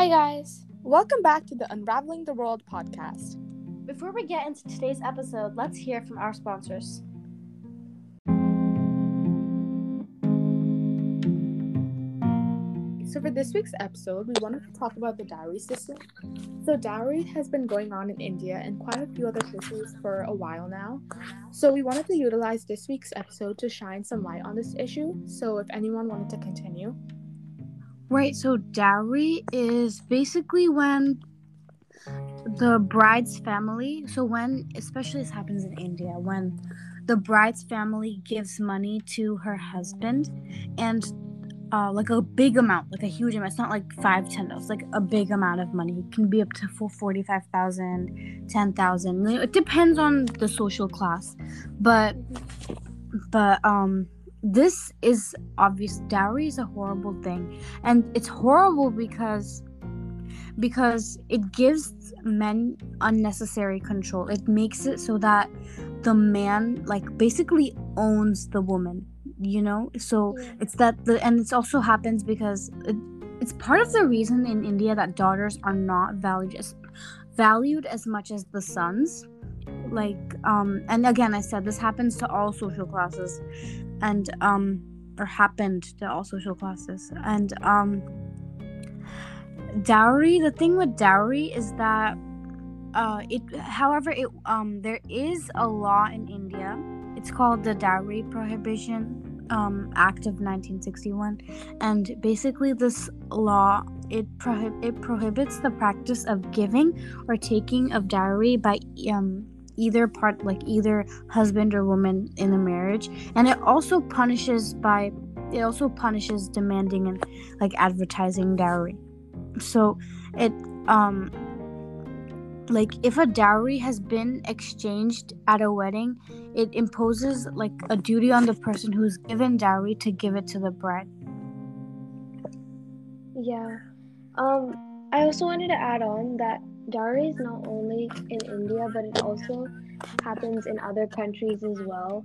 Hi, guys. Welcome back to the Unraveling the World podcast. Before we get into today's episode, let's hear from our sponsors. So, for this week's episode, we wanted to talk about the dowry system. So, dowry has been going on in India and quite a few other places for a while now. So, we wanted to utilize this week's episode to shine some light on this issue. So, if anyone wanted to continue. Right, so dowry is basically when the bride's family, so when, especially this happens in India, when the bride's family gives money to her husband and uh, like a big amount, like a huge amount. It's not like five, ten dollars, like a big amount of money. It can be up to full 45,000, 10,000. It depends on the social class. But, but, um, this is obvious. Dowry is a horrible thing. And it's horrible because, because it gives men unnecessary control. It makes it so that the man, like, basically owns the woman you know so yeah. it's that the and it also happens because it, it's part of the reason in india that daughters are not valued as valued as much as the sons like um and again i said this happens to all social classes and um or happened to all social classes. And um dowry the thing with dowry is that uh it however it um there is a law in india. It's called the dowry prohibition um, Act of 1961, and basically this law it prohib- it prohibits the practice of giving or taking of dowry by um, either part, like either husband or woman in a marriage, and it also punishes by it also punishes demanding and like advertising dowry. So it um like if a dowry has been exchanged at a wedding it imposes like a duty on the person who's given dowry to give it to the bride. Yeah. Um i also wanted to add on that dowry is not only in india but it also happens in other countries as well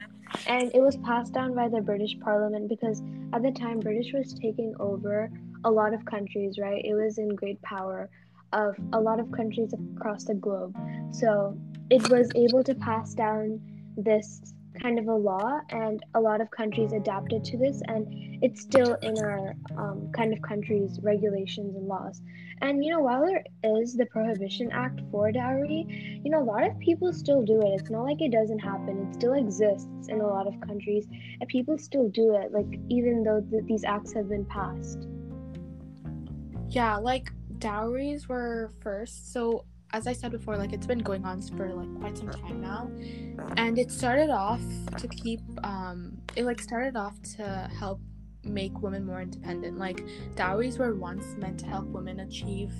and it was passed down by the british parliament because at the time british was taking over a lot of countries right it was in great power of a lot of countries across the globe. So it was able to pass down this kind of a law, and a lot of countries adapted to this, and it's still in our um, kind of countries' regulations and laws. And you know, while there is the Prohibition Act for dowry, you know, a lot of people still do it. It's not like it doesn't happen, it still exists in a lot of countries, and people still do it, like, even though th- these acts have been passed. Yeah, like dowries were first. So as I said before, like it's been going on for like quite some time now, and it started off to keep. Um, it like started off to help make women more independent. Like dowries were once meant to help women achieve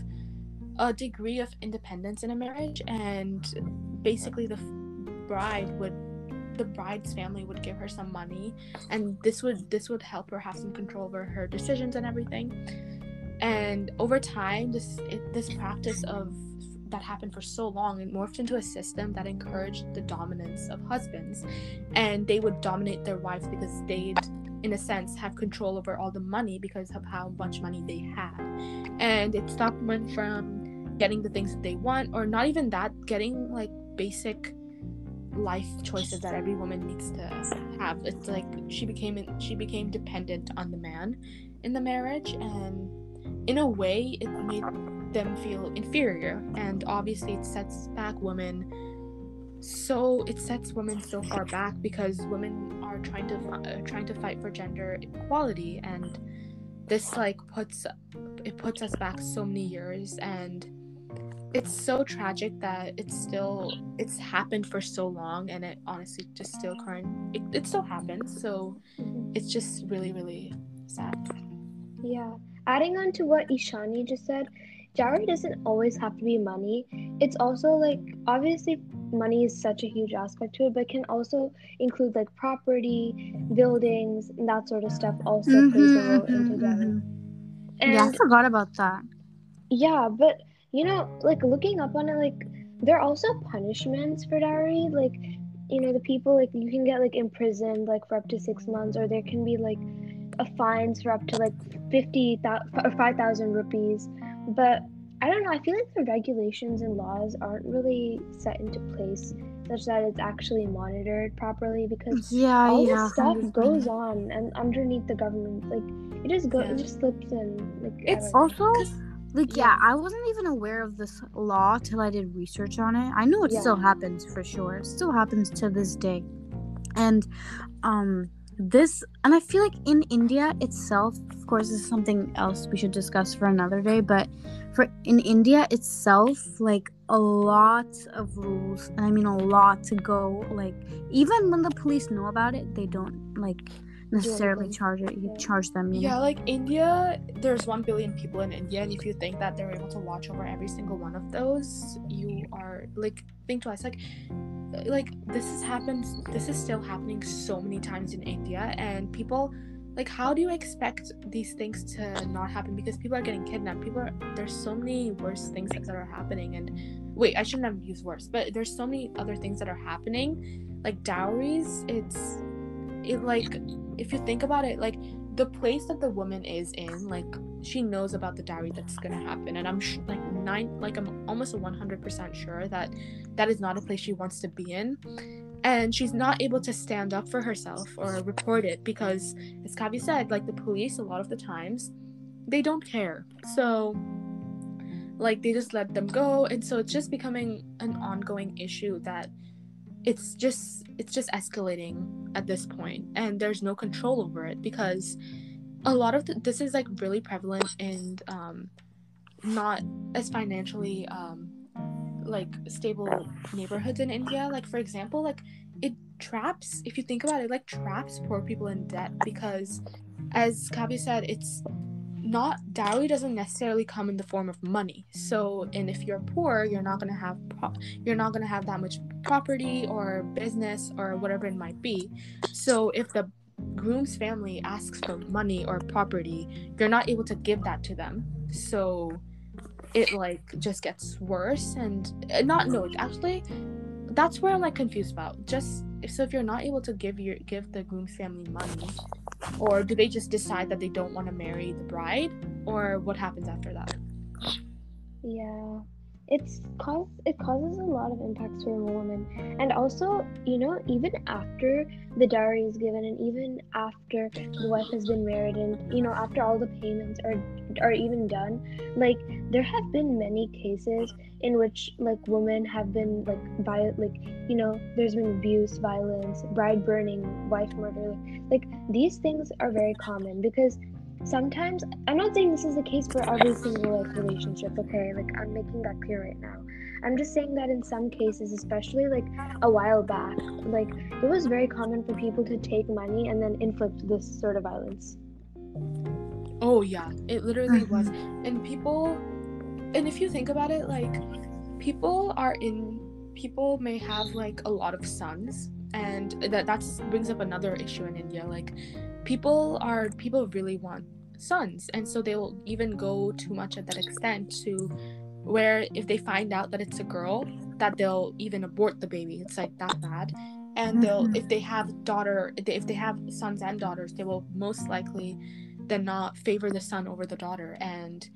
a degree of independence in a marriage, and basically the bride would the bride's family would give her some money and this would this would help her have some control over her decisions and everything and over time this it, this practice of that happened for so long it morphed into a system that encouraged the dominance of husbands. And they would dominate their wives because they'd in a sense have control over all the money because of how much money they had. And it stopped women from getting the things that they want or not even that getting like basic life choices that every woman needs to have. It's like she became she became dependent on the man in the marriage. And in a way it made them feel inferior. And obviously it sets back women so it sets women so far back because women are trying to uh, trying to fight for gender equality. And this like puts it puts us back so many years. And it's so tragic that it's still it's happened for so long. And it honestly just still current it, it still happens. So it's just really really sad. Yeah. Adding on to what Ishani just said, dowry doesn't always have to be money. It's also like obviously money is such a huge aspect to it, but can also include like property, buildings, and that sort of stuff also mm-hmm, plays a role into mm-hmm. And, yeah, I forgot about that. Yeah, but you know, like looking up on it, like there are also punishments for dowry. Like, you know, the people like you can get like imprisoned like for up to six months, or there can be like a fines for up to like 50 or 5000 rupees but I don't know. I feel like the regulations and laws aren't really set into place such that it's actually monitored properly because Yeah, all yeah. this stuff 100%. goes on and underneath the government, like it just go, Yeah. it just slips in. Like It's- Also, like yeah, I wasn't even aware of this law till I did research on it. I know it Yeah. still happens for sure. It still happens to this day. And um this and I feel like in India itself, of course this is something else we should discuss for another day, but for in India itself, like a lot of rules, and I mean a lot to go like even when the police know about it, they don't like necessarily charge it you charge them, you know? Yeah, like India, there's 1 billion people in India, and if you think that they're able to watch over every single one of those, you are like, think twice. Like, like this has happened, this is still happening so many times in India, and people, like, how do you expect these things to not happen? Because people are getting kidnapped. People are, there's so many worse things that are happening, and wait, I shouldn't have used worse, but there's so many other things that are happening, like dowries. It's, it like if you think about it, like the place that the woman is in, like she knows about the dowry that's gonna happen, and I'm sh- like nine, like I'm almost one hundred percent sure that that is not a place she wants to be in, and she's not able to stand up for herself or report it because, as Kavi said, like the police a lot of the times, they don't care. So, like they just let them go, and so it's just becoming an ongoing issue that it's just it's just escalating at this point and there's no control over it because a lot of the, this is like really prevalent in um not as financially um like stable neighborhoods in India. Like for example like it traps if you think about it like traps poor people in debt because as Kabi said it's not dowry doesn't necessarily come in the form of money. So and if you're poor you're not to have pro- you're not to have that much property or business or whatever it might be. So if the groom's family asks for money or property you're not able to give that to them. So it like just gets worse and uh, not no actually that's where i'm like confused about. Just so if you're not able to give your give the groom's family money or do they just decide that they don't want to marry the bride or what happens after that? Yeah, it's cause it causes a lot of impacts for a woman, and also you know even after the dowry is given, and even after the wife has been married, and you know after all the payments are are even done, like there have been many cases in which like women have been like vi- like you know there's been abuse, violence, bride burning, wife murder, like these things are very common because sometimes i'm not saying this is the case for every single like relationship okay? Like i'm making that clear right now. I'm just saying that in some cases especially like a while back like it was very common for people to take money and then inflict this sort of violence. Oh yeah. It literally mm-hmm. was. And people and if you think about it like people are in people may have like a lot of sons and that that's brings up another issue in india. Like people are people really want sons and so they'll even go too much at that extent to where if they find out that it's a girl that they'll even abort the baby. It's like that bad. And they'll Mhm. if they have daughter if they have sons and daughters they will most likely then not favor the son over the daughter. And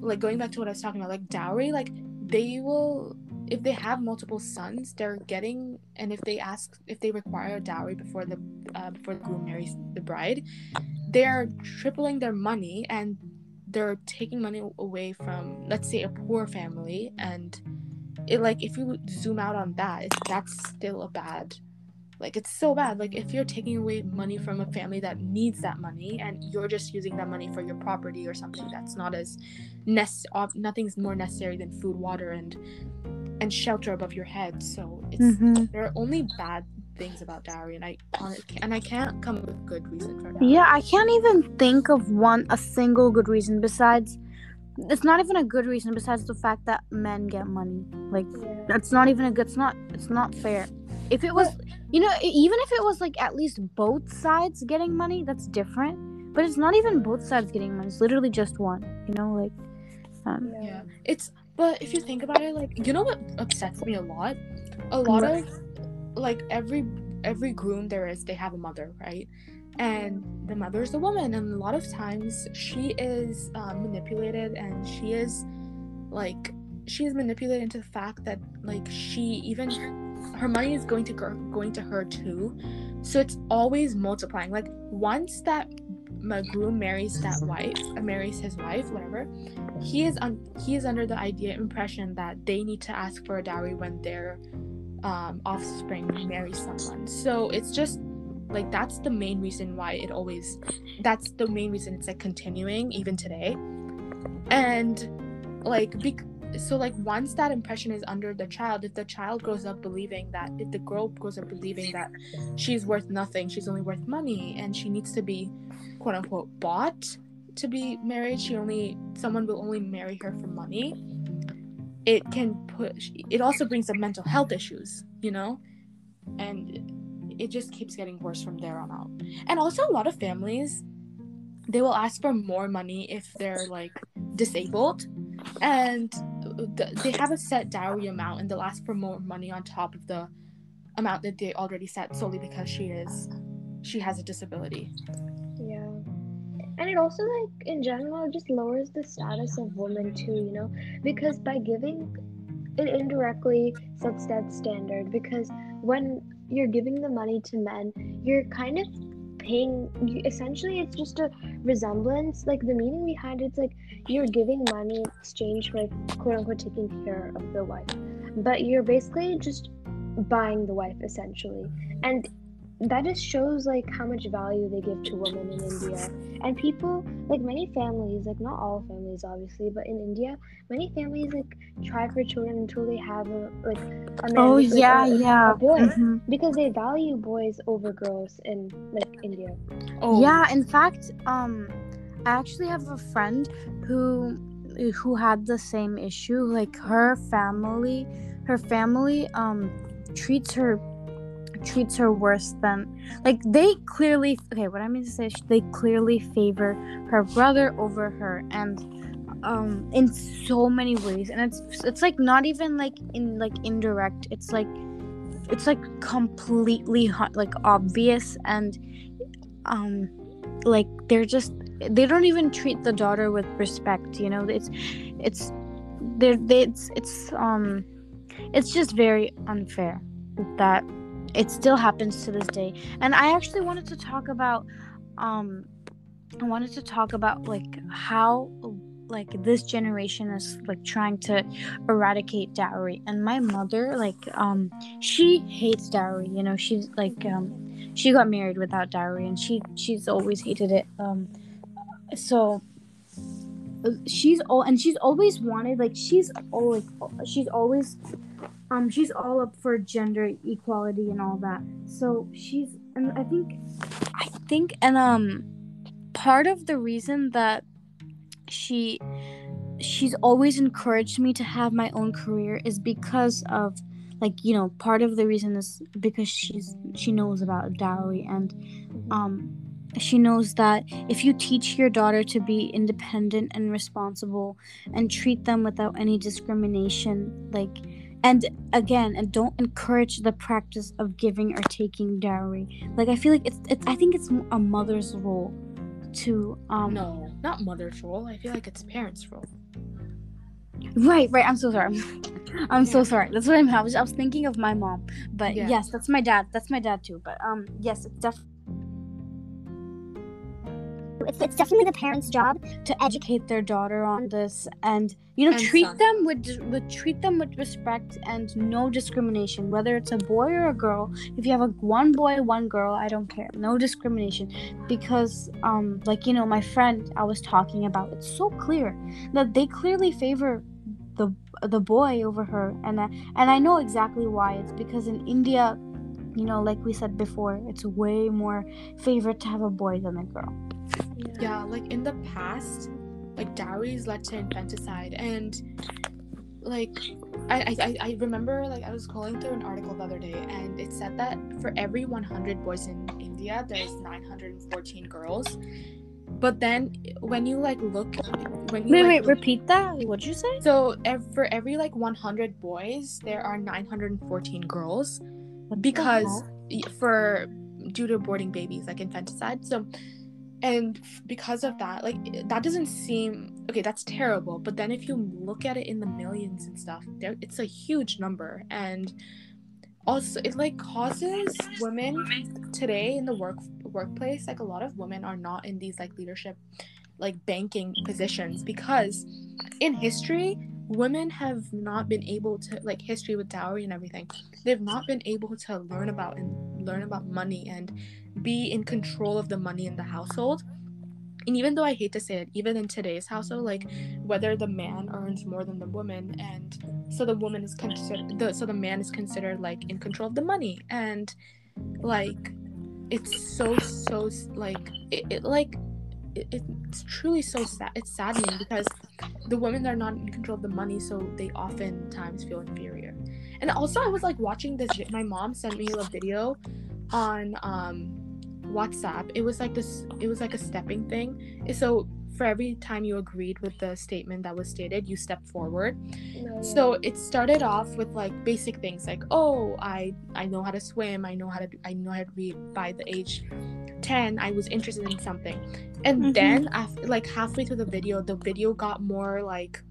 like going back to what i was talking about like dowry like they will if they have multiple sons they're getting and if they ask if they require a dowry before the uh, before the groom marries the bride they're tripling their money and they're taking money away from let's say a poor family. And it like if you zoom out on that that's still a bad like it's so bad. Like if you're taking away money from a family that needs that money and you're just using that money for your property or something that's not as ob- nothing's more necessary than food water and and shelter above your head so it's Mhm. there are only bad things about dowry and i hon- and i can't come up with a good reason for dowry Yeah, I can't even think of one a single good reason besides it's not even a good reason besides the fact that men get money. Like yeah that's not even a good it's not it's not fair. If it was you know, e- even if it was like at least both sides getting money, that's different. But it's not even both sides getting money. It's literally just one. You know, like um, yeah it's but if you think about it like you know what upsets me a lot? A lot of like every every groom there is they have a mother right? And the mother is the woman and a lot of times she is um, manipulated and she is like she is manipulated into the fact that like she even her money is going to go, going to her too. So it's always multiplying. Like once that groom marries that wife uh, marries his wife whatever he is on he is under the idea impression that they need to ask for a dowry when their um, offspring marries someone. So it's just like that's the main reason why it always that's the main reason it's like continuing even today. And like bec- so like once that impression is under the child if the child grows up believing that if the girl grows up believing that she's worth nothing she's only worth money and she needs to be quote unquote bought to be married she only someone will only marry her for money it can push it also brings up mental health issues you know? And it just keeps getting worse from there on out. And also a lot of families they will ask for more money if they're like disabled. And they have a set dowry amount and they'll ask for more money on top of the amount that they already set solely because she is she has a disability Yeah. And it also like in general just lowers the status of women too, you know, because by giving it indirectly sets that standard because when you're giving the money to men, you're kind of paying essentially it's just a resemblance like the meaning behind it's like you're giving money in exchange for quote unquote taking care of the wife. But you're basically just buying the wife essentially. And that just shows like how much value they give to women in India. And people like many families, like not all families obviously, but in India, many families like try for children until they have a like a man, Oh like, yeah, a, yeah. a boy mhm. because they value boys over girls in like India. oh Yeah, in fact, um, I actually have a friend who who had the same issue. Like her family, her family um treats her treats her worse than like they clearly okay. What I mean to say, is they clearly favor her brother over her, and um in so many ways. And it's it's like not even like in like indirect. It's like it's like completely hot, like obvious and um like they're just they don't even treat the daughter with respect you know it's it's they're they, it's it's um it's just very unfair that it still happens to this day. And i actually wanted to talk about um i wanted to talk about like how like this generation is like trying to eradicate dowry. And my mother like um she hates dowry you know? She's like um she got married without dowry and she she's always hated it. Um so she's all and she's always wanted like she's like she's always um she's all up for gender equality and all that. So she's and i think i think and um part of the reason that she she's always encouraged me to have my own career is because of like you know part of the reason is because she's she knows about dowry and um she knows that if you teach your daughter to be independent and responsible and treat them without any discrimination like and again and don't encourage the practice of giving or taking dowry like i feel like it's, it's i think it's a mother's role to um no not mother's role i feel like it's parents role Right, right. I'm so sorry. I'm so Yeah. sorry. That's what I'm. I was, I was thinking of my mom, but Yeah. yes, that's my dad. That's my dad too. But um, yes, it's definitely. It's, it's definitely the parents' job to educate their daughter on this, and you know, And treat son. them with, with treat them with respect and no discrimination, whether it's a boy or a girl. If you have a one boy, one girl, I don't care. No discrimination, because um, like you know, my friend I was talking about, it's so clear that they clearly favor the the boy over her and I, and I know exactly why it's because in India you know like we said before it's way more favorite to have a boy than a girl yeah like in the past like dowries led to infanticide and like I, I I- remember like I was scrolling through an article the other day and it said that for every 100 boys in India there's 914 girls. But then when you like look when you wait like, wait look- repeat that. What did you say? So ev- for every like 100 boys there are 914 girls because for due to aborting babies like infanticide. So and because of that like that doesn't seem okay that's terrible but then if you look at it in the millions and stuff there it's a huge number. And also it like causes women today in the work workplace like a lot of women are not in these like leadership like banking positions because in history women have not been able to like history with dowry and everything. They've not been able to learn about and learn about money and be in control of the money in the household. And even though i hate to say it even in today's household like whether the man earns more than the woman and so the woman is considered the so the man is considered like in control of the money. And like it's so so like it, it like it, it's truly so sad it's saddening because the women are not in control of the money so they oftentimes feel inferior. And also i was like watching this my mom sent me a video on um whatsapp it was like this it was like a stepping thing so for every time you agreed with the statement that was stated, you step forward. No. So it started off with like basic things like, oh, I I know how to swim, I know how to I know how to read by the age 10, I was interested in something. And mm-hmm. then after like halfway through the video, the video got more like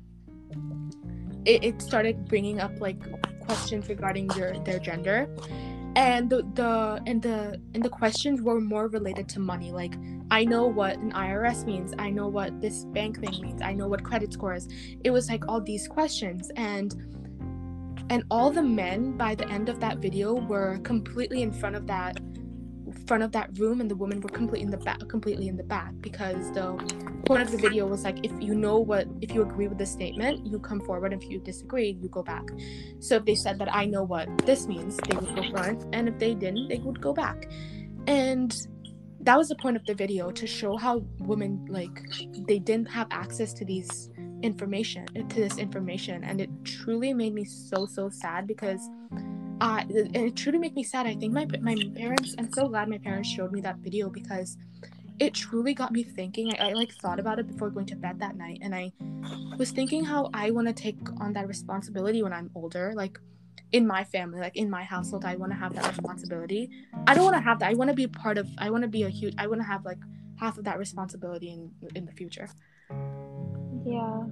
it, it started bringing up like questions regarding their their gender and the, the and the and the questions were more related to money. Like i know what an irs means. I know what this bank thing means. I know what credit score is. It was like all these questions. And and all the men by the end of that video were completely in front of that front of that room and the women were completely in the back completely in the back because the point of the video was like if you know what if you agree with the statement you come forward. If you disagree you go back. So if they said that i know what this means they would go front. And if they didn't they would go back. And that was the point of the video to show how women like they didn't have access to these information to this information. And it truly made me so so sad because and it truly made me sad. I think my my parents. I'm so glad my parents showed me that video because it truly got me thinking. I, I like thought about it before going to bed that night, and I was thinking how I want to take on that responsibility when I'm older. Like in my family, like in my household, I want to have that responsibility. I don't want to have that. I want to be part of. I want to be a huge. I want to have like half of that responsibility in in the future. Yeah,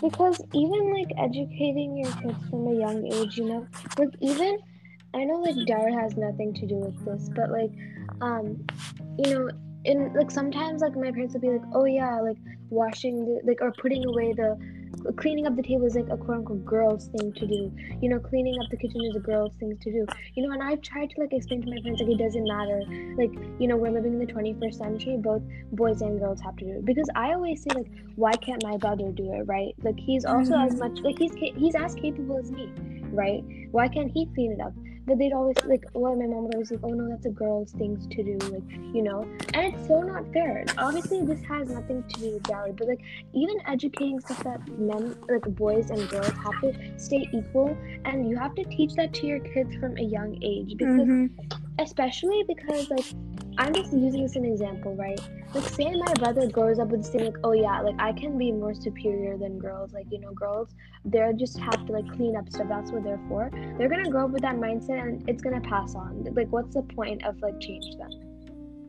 because even like educating your kids from a young age, you know, like even I know like dowry has nothing to do with this, but like, um, you know, in like sometimes like my parents would be like, oh yeah, like washing the like or putting away the cleaning up the table is like a quote unquote girl's thing to do. You know, cleaning up the kitchen is a girl's thing to do. You know, and I've tried to like explain to my parents like it doesn't matter. Like, you know, we're living in the 21st century. Both boys and girls have to do it because I always say like, why can't my brother do it? Right? Like he's also mm-hmm. as much like he's he's as capable as me, right? Why can't he clean it up? But they'd always like well my mom would always like oh no that's a girl's things to do like you know and it's so not fair obviously this has nothing to do with dowry but like even educating stuff that men like boys and girls have to stay equal and you have to teach that to your kids from a young age because mm-hmm. especially because like I'm just using this as an example, right? Like, say my brother grows up with thing, like, oh yeah, like I can be more superior than girls. Like, you know, girls, they just have to like clean up stuff. That's what they're for. They're gonna grow up with that mindset, and it's gonna pass on. Like, what's the point of like change them?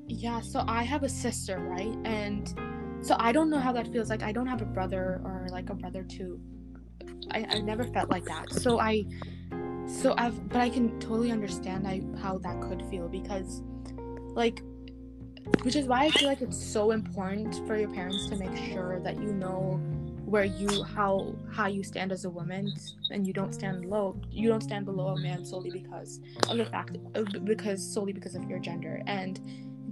Yeah. So I have a sister, right? And so I don't know how that feels. Like, I don't have a brother or like a brother too. I I never felt like that. So I, so I've, but I can totally understand I, how that could feel because like which is why I feel like it's so important for your parents to make sure that you know where you how how you stand as a woman and you don't stand low you don't stand below a man solely because of the fact because solely because of your gender. And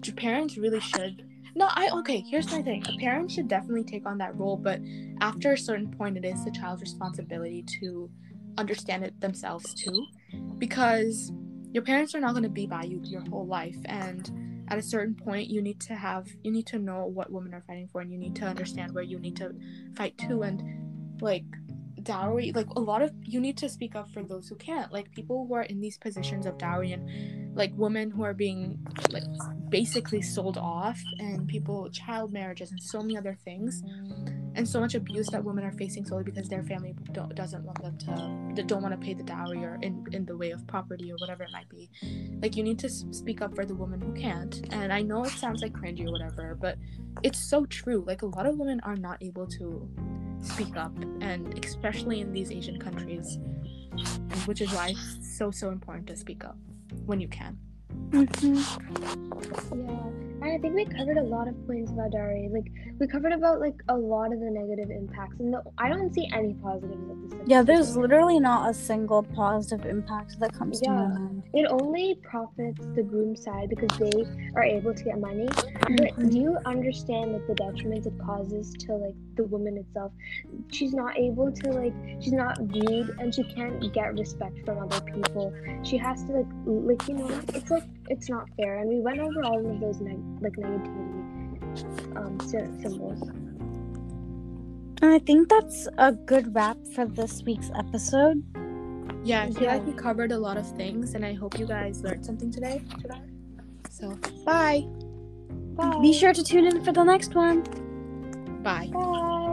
your parents really should no i okay here's my thing. A parent should definitely take on that role but after a certain point it is the child's responsibility to understand it themselves too. Because your parents are not going to be by you your whole life and at a certain point you need to have you need to know what women are fighting for and you need to understand where you need to fight to and like dowry like a lot of you need to speak up for those who can't. Like people who are in these positions of dowry and like women who are being like basically sold off and people child marriages and so many other things and so much abuse that women are facing solely because their family doesn't want them to don't want to pay the dowry or in, in the way of property or whatever it might be. Like you need to speak up for the woman who can't and i know it sounds like cringy or whatever but it's so true. Like a lot of women are not able to speak up and especially in these asian countries which is why it's so so important to speak up when you can. Mhm. Yeah, and I think we covered a lot of points about dowry. Like we covered about like a lot of the negative impacts, and the, I don't see any positives of this. Yeah, there's literally not a single positive impact that comes to my mind. It only profits the groom side because they are able to get money. Mm-hmm. But do you understand like the detriment it causes to like the woman itself? She's not able to like she's not viewed and she can't get respect from other people. She has to like like you know it's like it's not fair. And we went over all of those neg- like negativity um symbols. And I think that's a good wrap for this week's episode. yeah i feel Yeah. like we covered a lot of things and i hope you guys learned something today so bye Bye. Be sure to tune in for the next one. bye Bye. Bye.